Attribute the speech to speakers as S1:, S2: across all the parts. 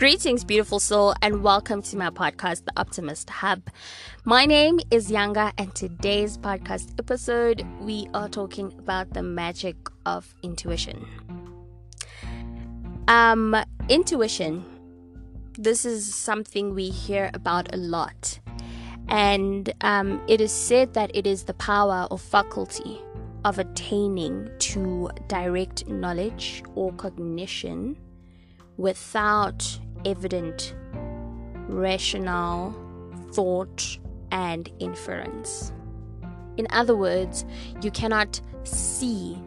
S1: Greetings, beautiful soul, and welcome to my podcast, The Optimist Hub. My name is Yanga, and today's podcast episode, we are talking about the magic of intuition. Um, intuition, this is something we hear about a lot, and um, it is said that it is the power or faculty of attaining to direct knowledge or cognition without evident rational thought and inference. In other words, you cannot see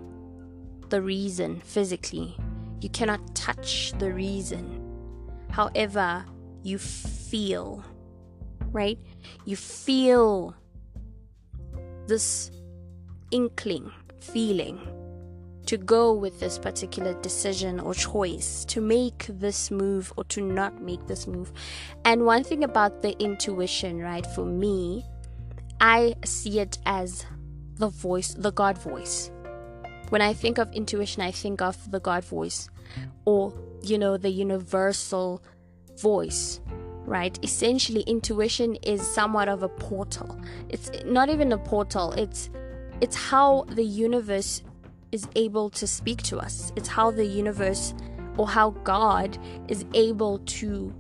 S1: the reason physically, you cannot touch the reason. However, you feel, right? You feel this inkling, feeling to go with this particular decision or choice, to make this move or to not make this move. And one thing about the intuition, right, for me, I see it as the voice, the God voice. When I think of intuition, I think of the God voice or, you know, the universal voice, right? Essentially, intuition is somewhat of a portal. It's not even a portal, it's it's how the universe is able to speak to us. It's how the universe or how God is able to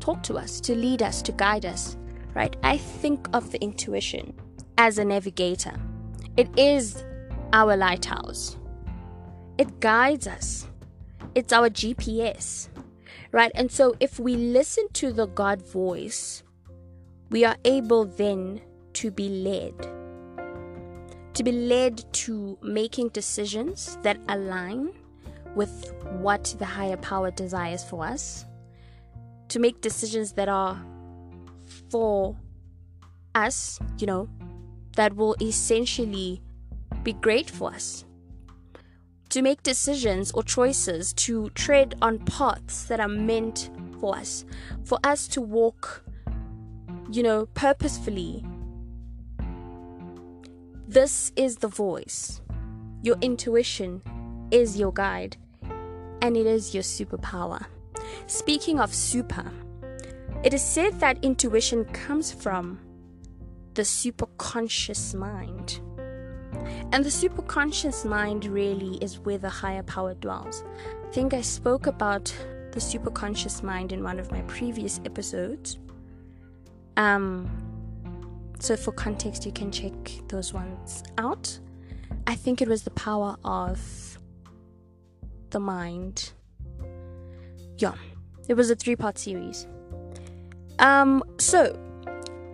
S1: talk to us, to lead us, to guide us, right? I think of the intuition as a navigator. It is our lighthouse. It guides us. It's our GPS, right? And so if we listen to the God voice, we are able then to be led to be led to making decisions that align with what the higher power desires for us, to make decisions that are for us, you know, that will essentially be great for us. To make decisions or choices to tread on paths that are meant for us, for us to walk, you know, purposefully this is the voice. Your intuition is your guide, and it is your superpower. Speaking of super, it is said that intuition comes from the superconscious mind. And the superconscious mind really is where the higher power dwells. I think I spoke about the superconscious mind in one of my previous episodes. Um, so, for context, you can check those ones out. I think it was the power of the mind. Yeah, it was a three part series. Um, so,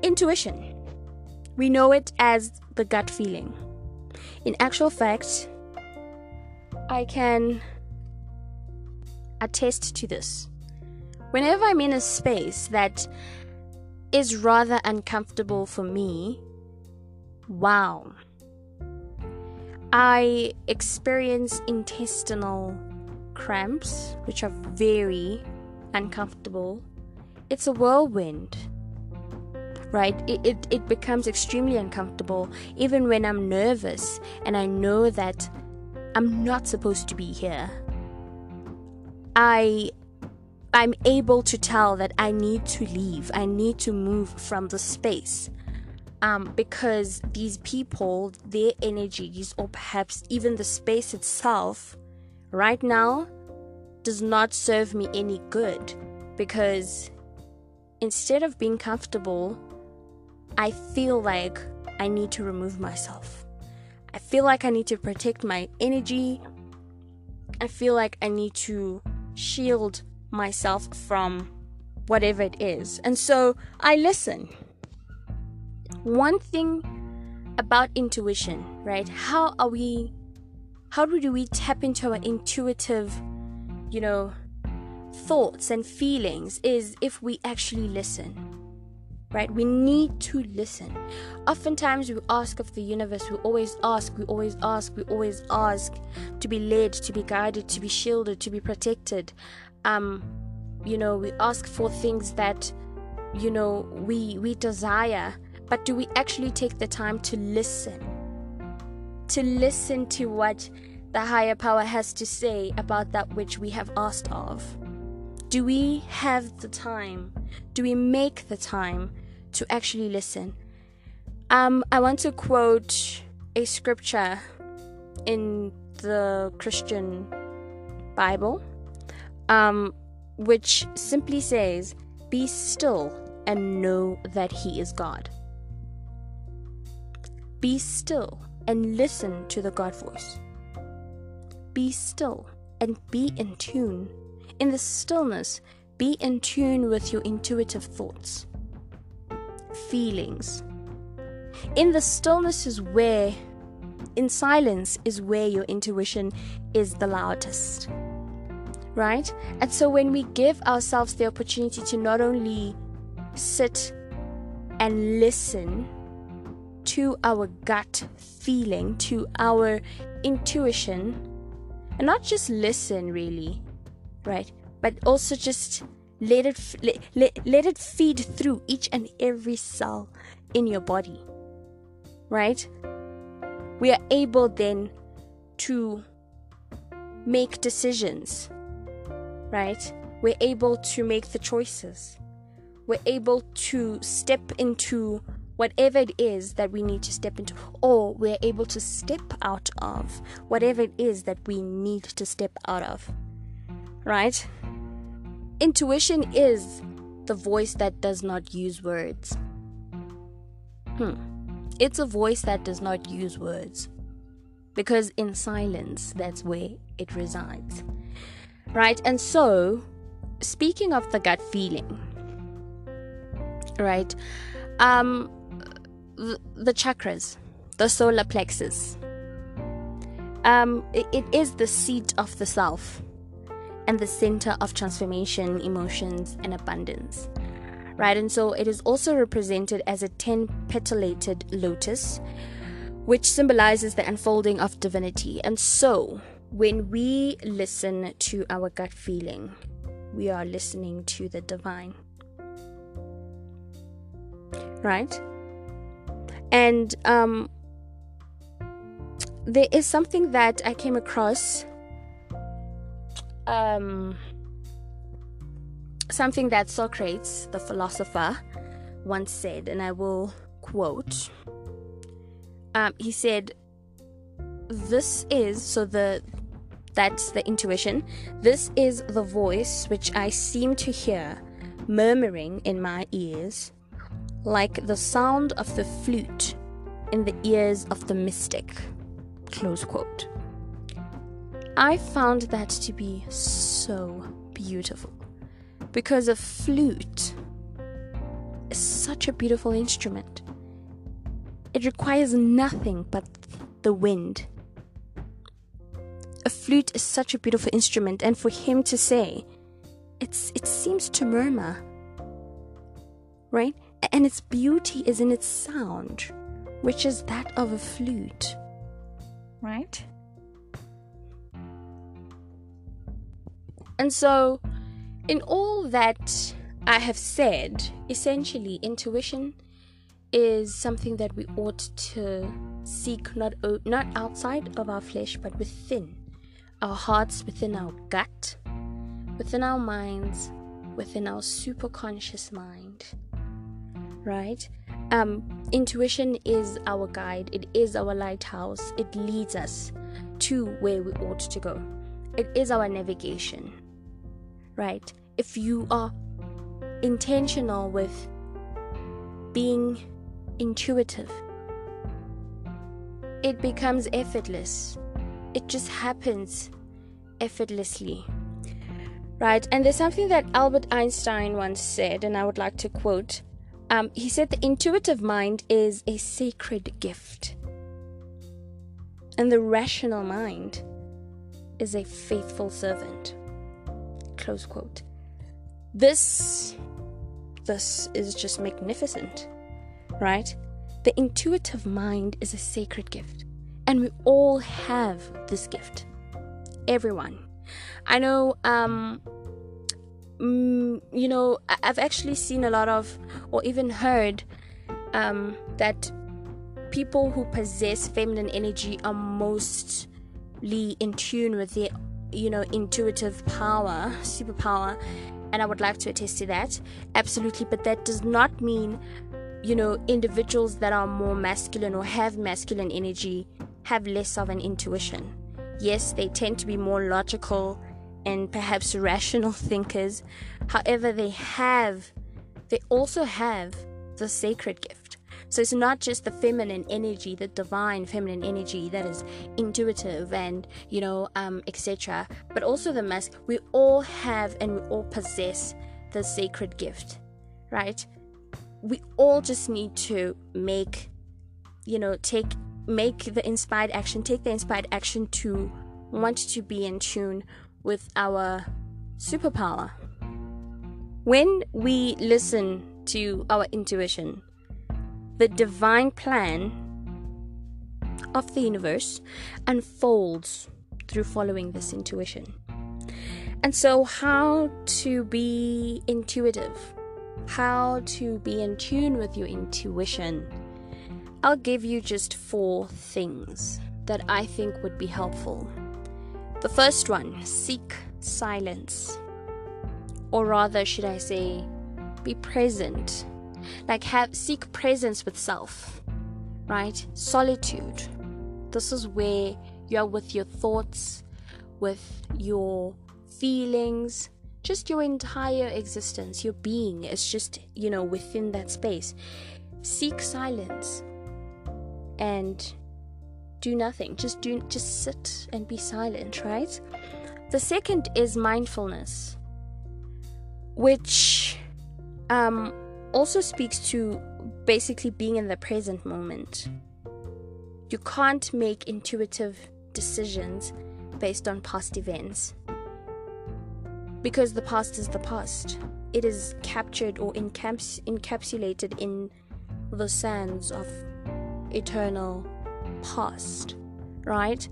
S1: intuition. We know it as the gut feeling. In actual fact, I can attest to this. Whenever I'm in a space that is rather uncomfortable for me. Wow. I experience intestinal cramps, which are very uncomfortable. It's a whirlwind, right? It, it, it becomes extremely uncomfortable even when I'm nervous and I know that I'm not supposed to be here. I I'm able to tell that I need to leave. I need to move from the space. Um, because these people, their energies, or perhaps even the space itself, right now, does not serve me any good. Because instead of being comfortable, I feel like I need to remove myself. I feel like I need to protect my energy. I feel like I need to shield myself from whatever it is. And so I listen. One thing about intuition, right? How are we, how do we tap into our intuitive, you know, thoughts and feelings is if we actually listen. Right? We need to listen. Oftentimes, we ask of the universe, we always ask, we always ask, we always ask to be led, to be guided, to be shielded, to be protected um you know we ask for things that you know we we desire but do we actually take the time to listen to listen to what the higher power has to say about that which we have asked of do we have the time? Do we make the time to actually listen? Um, I want to quote a scripture in the Christian Bible, um, which simply says, Be still and know that He is God. Be still and listen to the God voice. Be still and be in tune. In the stillness, be in tune with your intuitive thoughts, feelings. In the stillness is where, in silence, is where your intuition is the loudest. Right? And so when we give ourselves the opportunity to not only sit and listen to our gut feeling, to our intuition, and not just listen really, right? But also just let it let, let, let it feed through each and every cell in your body. Right? We are able then to make decisions. Right? We're able to make the choices. We're able to step into whatever it is that we need to step into, or we're able to step out of whatever it is that we need to step out of. Right? Intuition is the voice that does not use words. Hmm. It's a voice that does not use words. Because in silence, that's where it resides. Right? And so, speaking of the gut feeling, right? Um, the, chakras, the solar plexus. Um, it, it is the seat of the self and the center of transformation, emotions, and abundance. Right, and so it is also represented as a 10 petalated lotus, which symbolizes the unfolding of divinity. And so, when we listen to our gut feeling, we are listening to the divine. Right? And um, there is something that I came across. Um, something that Socrates, the philosopher, once said, and I will quote. Um, he said, "This is so the that's the intuition. This is the voice which I seem to hear murmuring in my ears like the sound of the flute in the ears of the mystic. Close quote. I found that to be so beautiful because a flute is such a beautiful instrument. It requires nothing but the wind. A flute is such a beautiful instrument, and for him to say, it's, it seems to murmur, right? and its beauty is in its sound, which is that of a flute. Right? And so, in all that I have said, essentially, intuition is something that we ought to seek not not outside of our flesh, but within our hearts, within our gut, within our minds, within our superconscious mind right? Um, intuition is our guide, it is our lighthouse, it leads us to where we ought to go. It is our navigation, right? If you are intentional with being intuitive, it becomes effortless. It just happens effortlessly. Right? And there's something that Albert Einstein once said, and I would like to quote um, he said the intuitive mind is a sacred gift, and the rational mind is a faithful servant. Close quote. This, this is just magnificent, right? The intuitive mind is a sacred gift, and we all have this gift. Everyone. I know um, mm, you know, I've actually seen a lot of, or even heard, um, that people who possess feminine energy are mostly in tune with their, you know, intuitive power, superpower, and I would like to attest to that. Absolutely. But that does not mean, you know, individuals that are more masculine or have masculine energy have less of an intuition. Yes, they tend to be more logical and perhaps rational thinkers. However, they have, they also have the sacred gift. So it's not just the feminine energy, the divine feminine energy that is intuitive and you know, um, etc. But also the mask. We all have and we all possess the sacred gift, right? We all just need to make, you know, take make the inspired action, take the inspired action to want to be in tune with our superpower. When we listen to our intuition, the divine plan of the universe unfolds through following this intuition. And so, how to be intuitive, how to be in tune with your intuition I'll give you just four things that I think would be helpful. The first one seek silence. Or rather, should I say, be present. Like, have seek presence with self, right? Solitude. This is where you're with your thoughts, with your feelings, just your entire existence, your being is just, you know, within that space. Seek silence and do nothing. Just do just sit and be silent, right? The second is mindfulness, which um, also speaks to basically being in the present moment. You can't make intuitive decisions based on past events because the past is the past. It is captured or encaps- encapsulated in the sands of eternal past, right?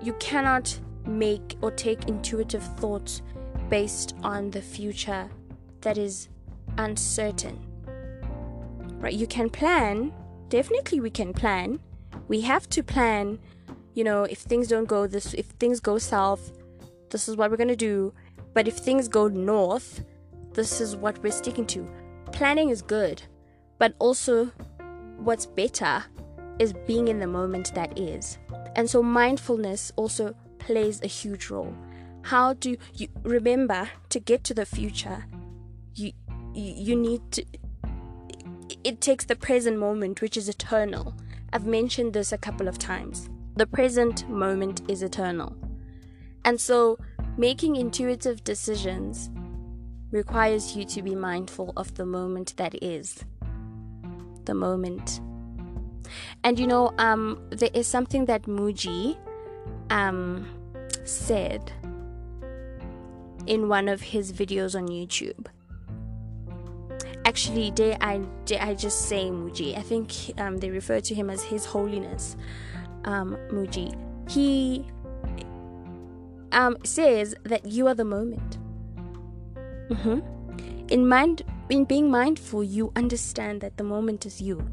S1: You cannot make or take intuitive thoughts based on the future that is uncertain. Right? You can plan, definitely we can plan. We have to plan, you know, if things don't go this if things go south, this is what we're going to do. But if things go north, this is what we're sticking to. Planning is good, but also what's better is being in the moment that is. And so mindfulness also plays a huge role. How do you remember to get to the future? You you need to it takes the present moment which is eternal. I've mentioned this a couple of times. The present moment is eternal. And so making intuitive decisions requires you to be mindful of the moment that is. The moment and you know, um, there is something that Mooji um, said in one of his videos on YouTube. Actually, dare I, dare I just say Mooji. I think um, they refer to him as His Holiness um, Mooji. He um, says that you are the moment. Mm-hmm. In mind, in being mindful, you understand that the moment is you.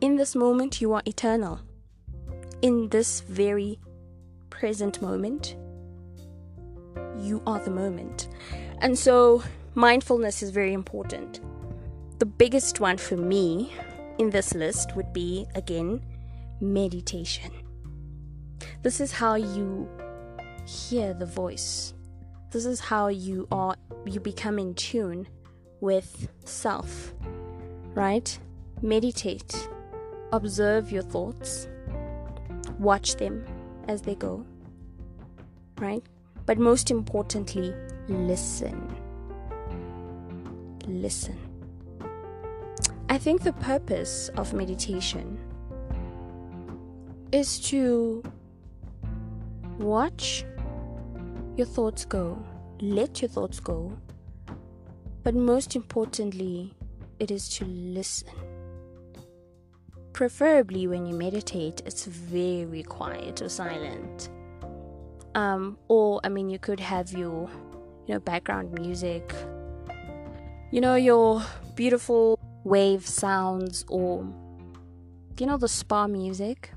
S1: In this moment, you are eternal. In this very present moment, you are the moment. And so, mindfulness is very important. The biggest one for me in this list would be, again, meditation. This is how you hear the voice. This is how you are you become in tune with self. Right? Meditate observe your thoughts, watch them as they go, right? But most importantly, listen. Listen. I think the purpose of meditation is to watch your thoughts go, let your thoughts go, but most importantly, it is to listen preferably when you meditate, it's very quiet or silent. Um, or I mean, you could have your, you know, background music, you know, your beautiful wave sounds, or you know, the spa music.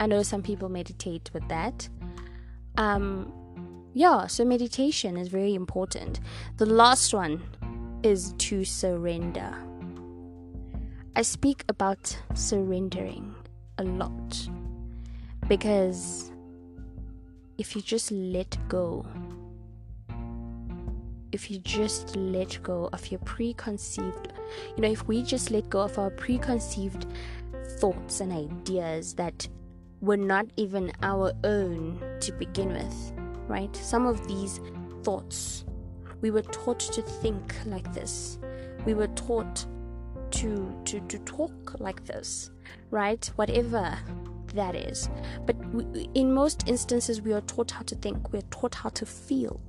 S1: I know some people meditate with that. Um, yeah, so meditation is very important. The last one is to surrender. I speak about surrendering a lot because if you just let go, if you just let go of your preconceived, you know, if we just let go of our preconceived thoughts and ideas that were not even our own to begin with, right? Some of these thoughts, we were taught to think like this. We were taught to to to talk like this, right? Whatever that is. But we, in most instances, we are taught how to think. We're taught how to feel,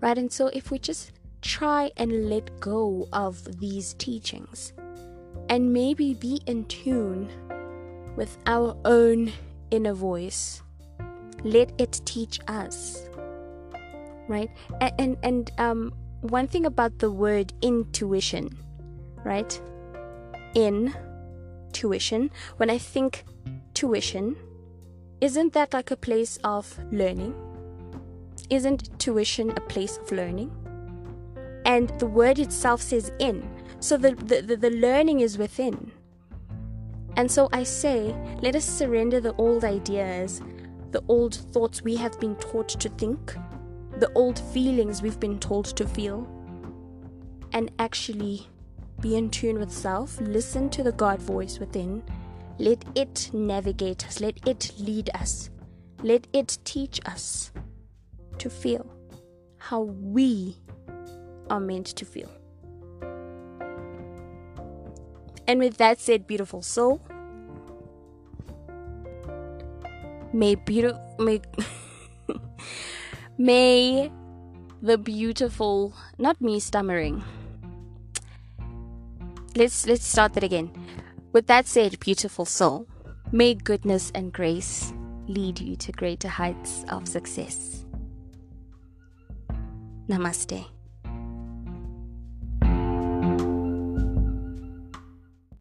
S1: right? And so, if we just try and let go of these teachings, and maybe be in tune with our own inner voice. Let it teach us. Right? And and, and um one thing about the word intuition, right? In tuition, when I think tuition, isn't that like a place of learning? Isn't tuition a place of learning? And the word itself says in. So the, the, the, the learning is within. And so I say, let us surrender the old ideas, the old thoughts we have been taught to think, the old feelings we've been told to feel, and actually be in tune with self, listen to the God voice within, let it navigate us, let it lead us, let it teach us to feel how we are meant to feel. And with that said, beautiful soul, may beautiful may may the beautiful not me stammering. Let's let's start that again. With that said, beautiful soul, may goodness and grace lead you to greater heights of success. Namaste.